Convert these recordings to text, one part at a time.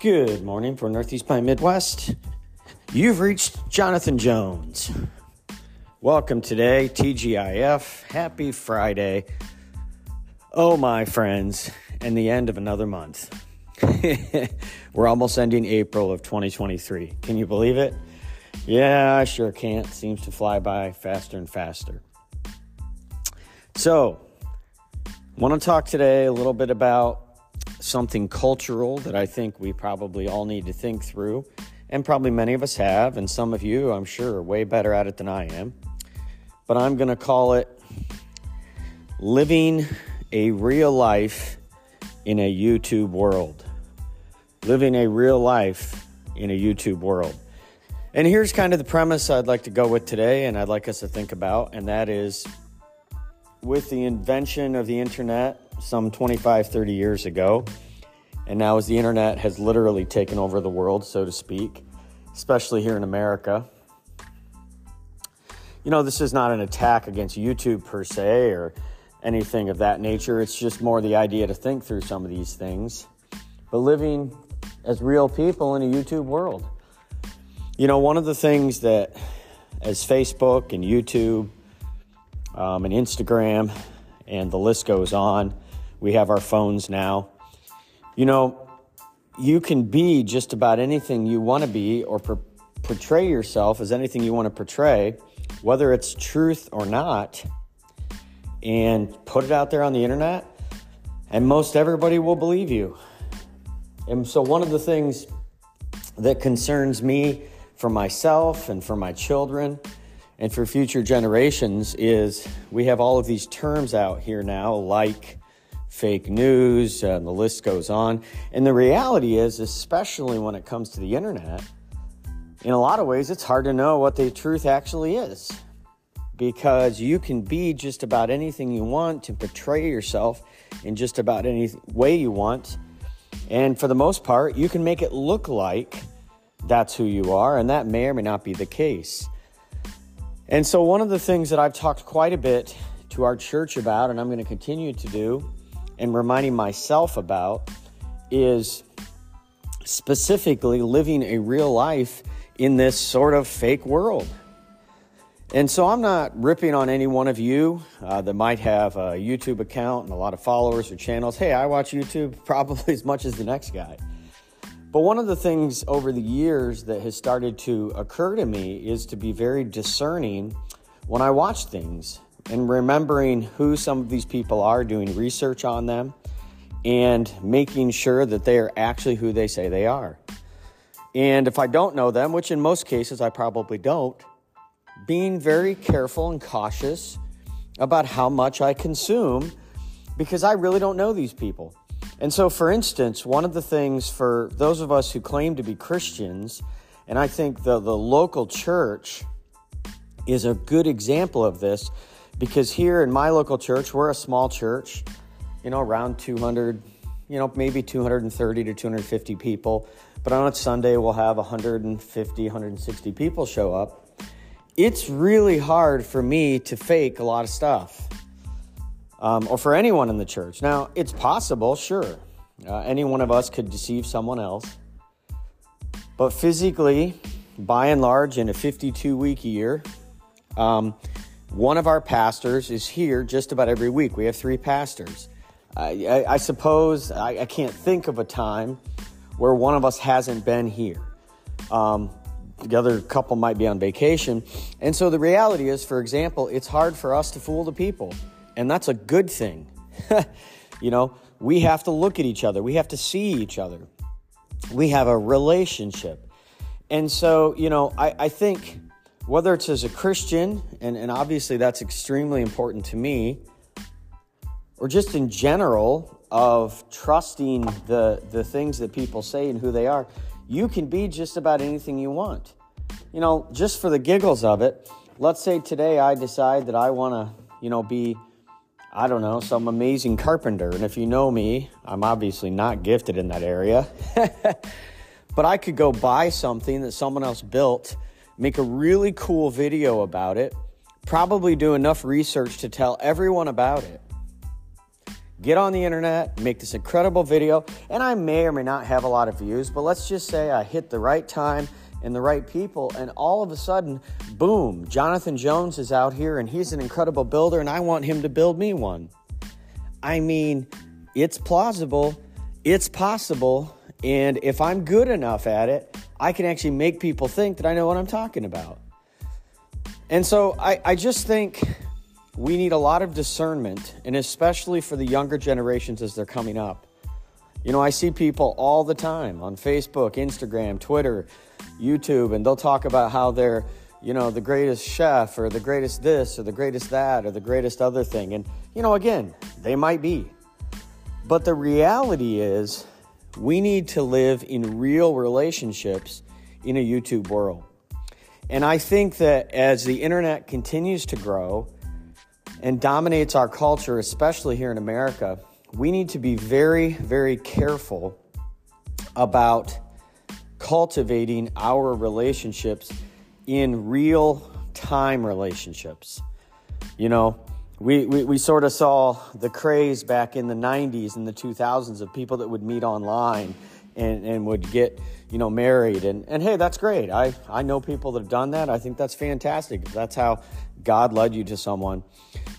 Good morning for Northeast by Midwest. You've reached Jonathan Jones. Welcome today, TGIF. Happy Friday. Oh, my friends, and the end of another month. We're almost ending April of 2023. Can you believe it? Yeah, I sure can't. Seems to fly by faster and faster. So, want to talk today a little bit about something cultural that I think we probably all need to think through, and probably many of us have, and some of you, I'm sure, are way better at it than I am. But I'm going to call it living a real life in a YouTube world. Living a real life in a YouTube world. And here's kind of the premise I'd like to go with today, and I'd like us to think about, and that is with the invention of the internet some 25, 30 years ago, and now as the internet has literally taken over the world, so to speak, especially here in America. You know, this is not an attack against YouTube per se or anything of that nature. It's just more the idea to think through some of these things. But living as real people in a YouTube world. You know, one of the things that, as Facebook and YouTube um, and Instagram and the list goes on, we have our phones now. You know, you can be just about anything you want to be or per- portray yourself as anything you want to portray, whether it's truth or not, and put it out there on the internet, and most everybody will believe you. And so, one of the things that concerns me for myself and for my children and for future generations is we have all of these terms out here now, like fake news, uh, the list goes on. And the reality is, especially when it comes to the internet, in a lot of ways, it's hard to know what the truth actually is because you can be just about anything you want to portray yourself in just about any way you want. And for the most part, you can make it look like that's who you are, and that may or may not be the case. And so, one of the things that I've talked quite a bit to our church about, and I'm going to continue to do, and reminding myself about, is specifically living a real life in this sort of fake world. And so I'm not ripping on any one of you uh, that might have a YouTube account and a lot of followers or channels. Hey, I watch YouTube probably as much as the next guy. But one of the things over the years that has started to occur to me is to be very discerning when I watch things and remembering who some of these people are, doing research on them, and making sure that they are actually who they say they are. And if I don't know them, which in most cases I probably don't, being very careful and cautious about how much I consume because I really don't know these people. And so, for instance, one of the things for those of us who claim to be Christians, and I think the, the local church is a good example of this because here in my local church, we're a small church, you know, around 200, you know, maybe 230 to 250 people. But on a Sunday, we'll have 150, 160 people show up. It's really hard for me to fake a lot of stuff um, or for anyone in the church. Now, it's possible, sure. Uh, any one of us could deceive someone else. But physically, by and large, in a 52 week year, um, one of our pastors is here just about every week. We have three pastors. I, I, I suppose I, I, can't think of a time where one of us hasn't been here. Um, the other couple might be on vacation. And so the reality is, for example, it's hard for us to fool the people. And that's a good thing. you know, we have to look at each other, we have to see each other, we have a relationship. And so, you know, I, I think whether it's as a Christian, and, and obviously that's extremely important to me, or just in general of trusting the, the things that people say and who they are, you can be just about anything you want. You know, just for the giggles of it, let's say today I decide that I want to, you know, be I don't know, some amazing carpenter. And if you know me, I'm obviously not gifted in that area. but I could go buy something that someone else built, make a really cool video about it, probably do enough research to tell everyone about it, get on the internet, make this incredible video, and I may or may not have a lot of views, but let's just say I hit the right time and the right people, and all of a sudden, boom, Jonathan Jones is out here and he's an incredible builder, and I want him to build me one. I mean, it's plausible, it's possible, and if I'm good enough at it, I can actually make people think that I know what I'm talking about. And so I, I just think we need a lot of discernment, and especially for the younger generations as they're coming up. You know, I see people all the time on Facebook, Instagram, Twitter, YouTube, and they'll talk about how they're, you know, the greatest chef or the greatest this or the greatest that or the greatest other thing. And, you know, again, they might be. But the reality is, we need to live in real relationships in a YouTube world. And I think that as the internet continues to grow and dominates our culture, especially here in America, we need to be very, very careful about cultivating our relationships in real time relationships. You know, we, we, we sort of saw the craze back in the 90s and the 2000s of people that would meet online and, and would get you know married. And, and hey that's great. I, I know people that have done that. I think that's fantastic. That's how god led you to someone.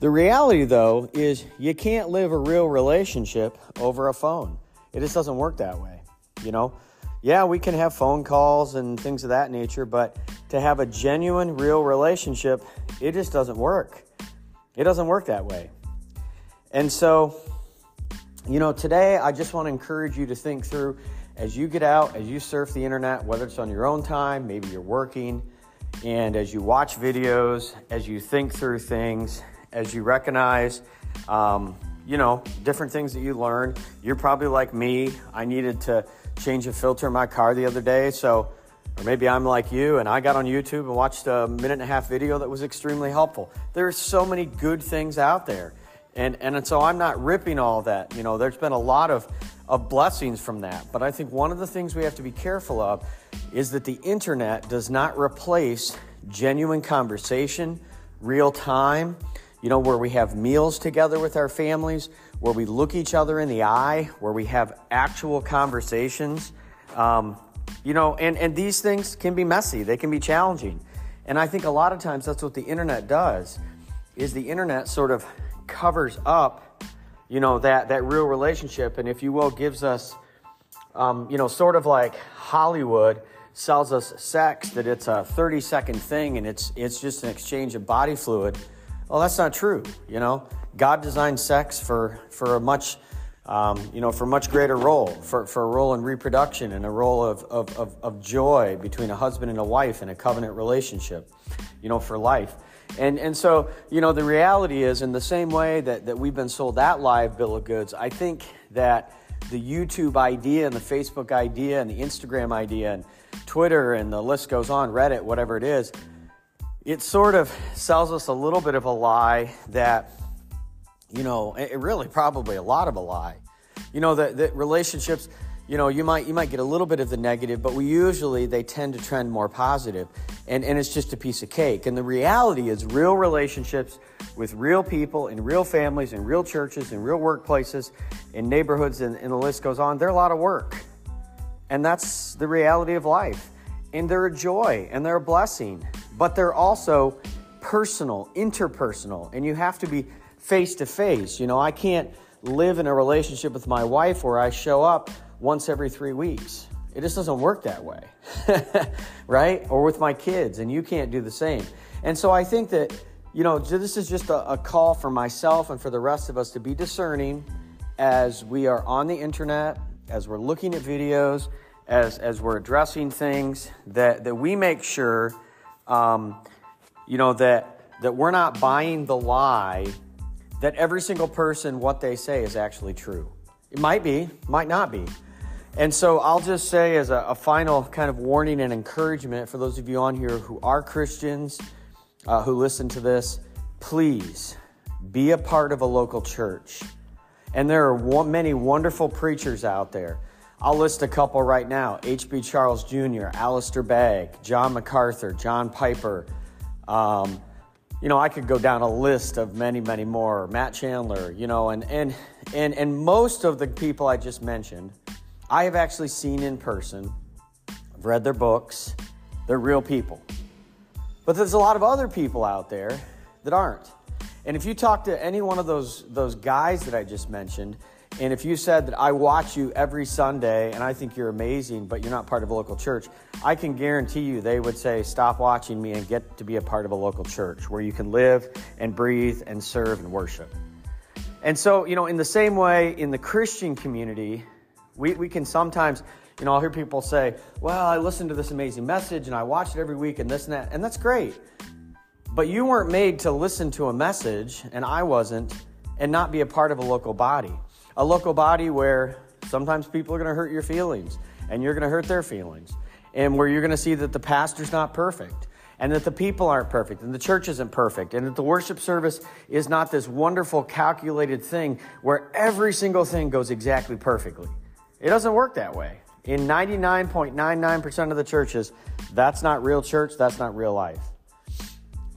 The reality though is you can't live a real relationship over a phone. It just doesn't work that way you know yeah we can have phone calls and things of that nature but to have a genuine real relationship it just doesn't work it doesn't work that way. And so, you know, today I just want to encourage you to think through as you get out, as you surf the internet, whether it's on your own time, maybe you're working, and as you watch videos, as you think through things, as you recognize, um, you know, different things that you learn. You're probably like me. I needed to change a filter in my car the other day, so or maybe I'm like you and I got on YouTube and watched a minute and a half video that was extremely helpful. There are so many good things out there. And, and so I'm not ripping all that. You know, there's been a lot of, of blessings from that. But I think one of the things we have to be careful of is that the internet does not replace genuine conversation, real time, you know, where we have meals together with our families, where we look each other in the eye, where we have actual conversations. Um, you know, and, and these things can be messy, they can be challenging. And I think a lot of times that's what the internet does is the internet sort of covers up, you know, that, that real relationship and if you will gives us um, you know, sort of like Hollywood sells us sex that it's a 30 second thing and it's it's just an exchange of body fluid. Well, that's not true, you know. God designed sex for for a much um, you know, for much greater role, for, for a role in reproduction and a role of, of, of, of, joy between a husband and a wife in a covenant relationship, you know, for life. And, and so, you know, the reality is, in the same way that, that we've been sold that live bill of goods, I think that the YouTube idea and the Facebook idea and the Instagram idea and Twitter and the list goes on, Reddit, whatever it is, it sort of sells us a little bit of a lie that you know, it really probably a lot of a lie. You know, that, that relationships, you know, you might you might get a little bit of the negative, but we usually they tend to trend more positive. And and it's just a piece of cake. And the reality is real relationships with real people in real families in real churches in real workplaces in neighborhoods and, and the list goes on, they're a lot of work. And that's the reality of life. And they're a joy and they're a blessing, but they're also personal, interpersonal, and you have to be face to face. You know, I can't live in a relationship with my wife where I show up once every three weeks. It just doesn't work that way, right? Or with my kids, and you can't do the same. And so I think that, you know, this is just a, a call for myself and for the rest of us to be discerning as we are on the internet, as we're looking at videos, as, as we're addressing things, that, that we make sure, um, you know, that, that we're not buying the lie that every single person, what they say is actually true. It might be, might not be. And so I'll just say, as a, a final kind of warning and encouragement for those of you on here who are Christians, uh, who listen to this, please be a part of a local church. And there are many wonderful preachers out there. I'll list a couple right now H.B. Charles Jr., Alistair Begg, John MacArthur, John Piper, um, you know, I could go down a list of many, many more. Matt Chandler, you know, and and and and most of the people I just mentioned, I have actually seen in person. I've read their books. They're real people. But there's a lot of other people out there that aren't. And if you talk to any one of those those guys that I just mentioned, and if you said that I watch you every Sunday and I think you're amazing, but you're not part of a local church, I can guarantee you they would say, Stop watching me and get to be a part of a local church where you can live and breathe and serve and worship. And so, you know, in the same way, in the Christian community, we, we can sometimes, you know, I'll hear people say, Well, I listened to this amazing message and I watch it every week and this and that. And that's great. But you weren't made to listen to a message, and I wasn't, and not be a part of a local body a local body where sometimes people are going to hurt your feelings and you're going to hurt their feelings, and where you're going to see that the pastor's not perfect and that the people aren't perfect and the church isn't perfect and that the worship service is not this wonderful calculated thing where every single thing goes exactly perfectly. It doesn't work that way. In 99.99% of the churches, that's not real church, that's not real life.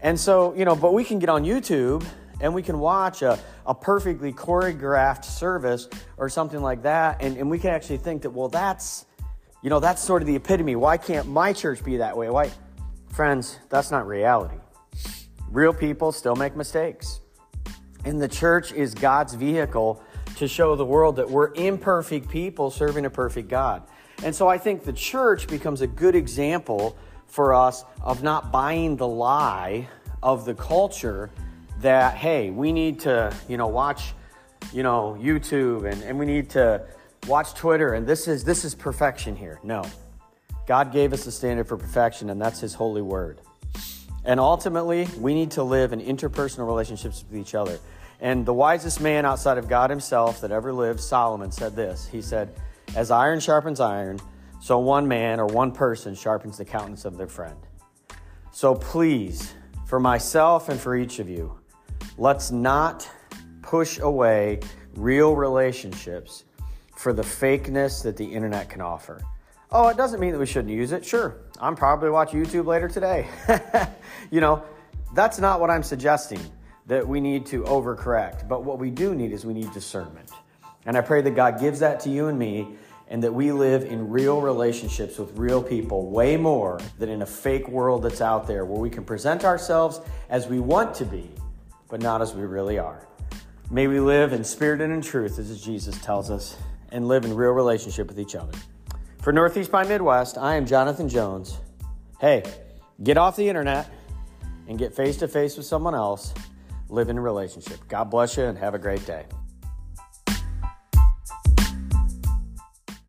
And so, you know, but we can get on YouTube and we can watch a, a perfectly choreographed service or something like that. And, and we can actually think that well that's you know that's sort of the epitome. Why can't my church be that way? Why friends that's not reality. Real people still make mistakes. And the church is god's vehicle to show the world that we're imperfect people serving a perfect god. And so i think the church becomes a good example for us of not buying the lie of the culture that hey we need to you know watch you know youtube and, and we need to watch twitter and this is this is perfection here. No. God gave us a standard for perfection and that's his holy word. And ultimately we need to live in interpersonal relationships with each other. And the wisest man outside of god himself that ever lived solomon said this. He said as iron sharpens iron so one man or one person sharpens the countenance of their friend. So please for myself and for each of you Let's not push away real relationships for the fakeness that the internet can offer. Oh, it doesn't mean that we shouldn't use it. Sure, I'm probably watch YouTube later today. you know, that's not what I'm suggesting that we need to overcorrect. But what we do need is we need discernment. And I pray that God gives that to you and me and that we live in real relationships with real people way more than in a fake world that's out there where we can present ourselves as we want to be but not as we really are. May we live in spirit and in truth, as Jesus tells us, and live in real relationship with each other. For Northeast by Midwest, I am Jonathan Jones. Hey, get off the internet and get face to face with someone else. Live in a relationship. God bless you and have a great day.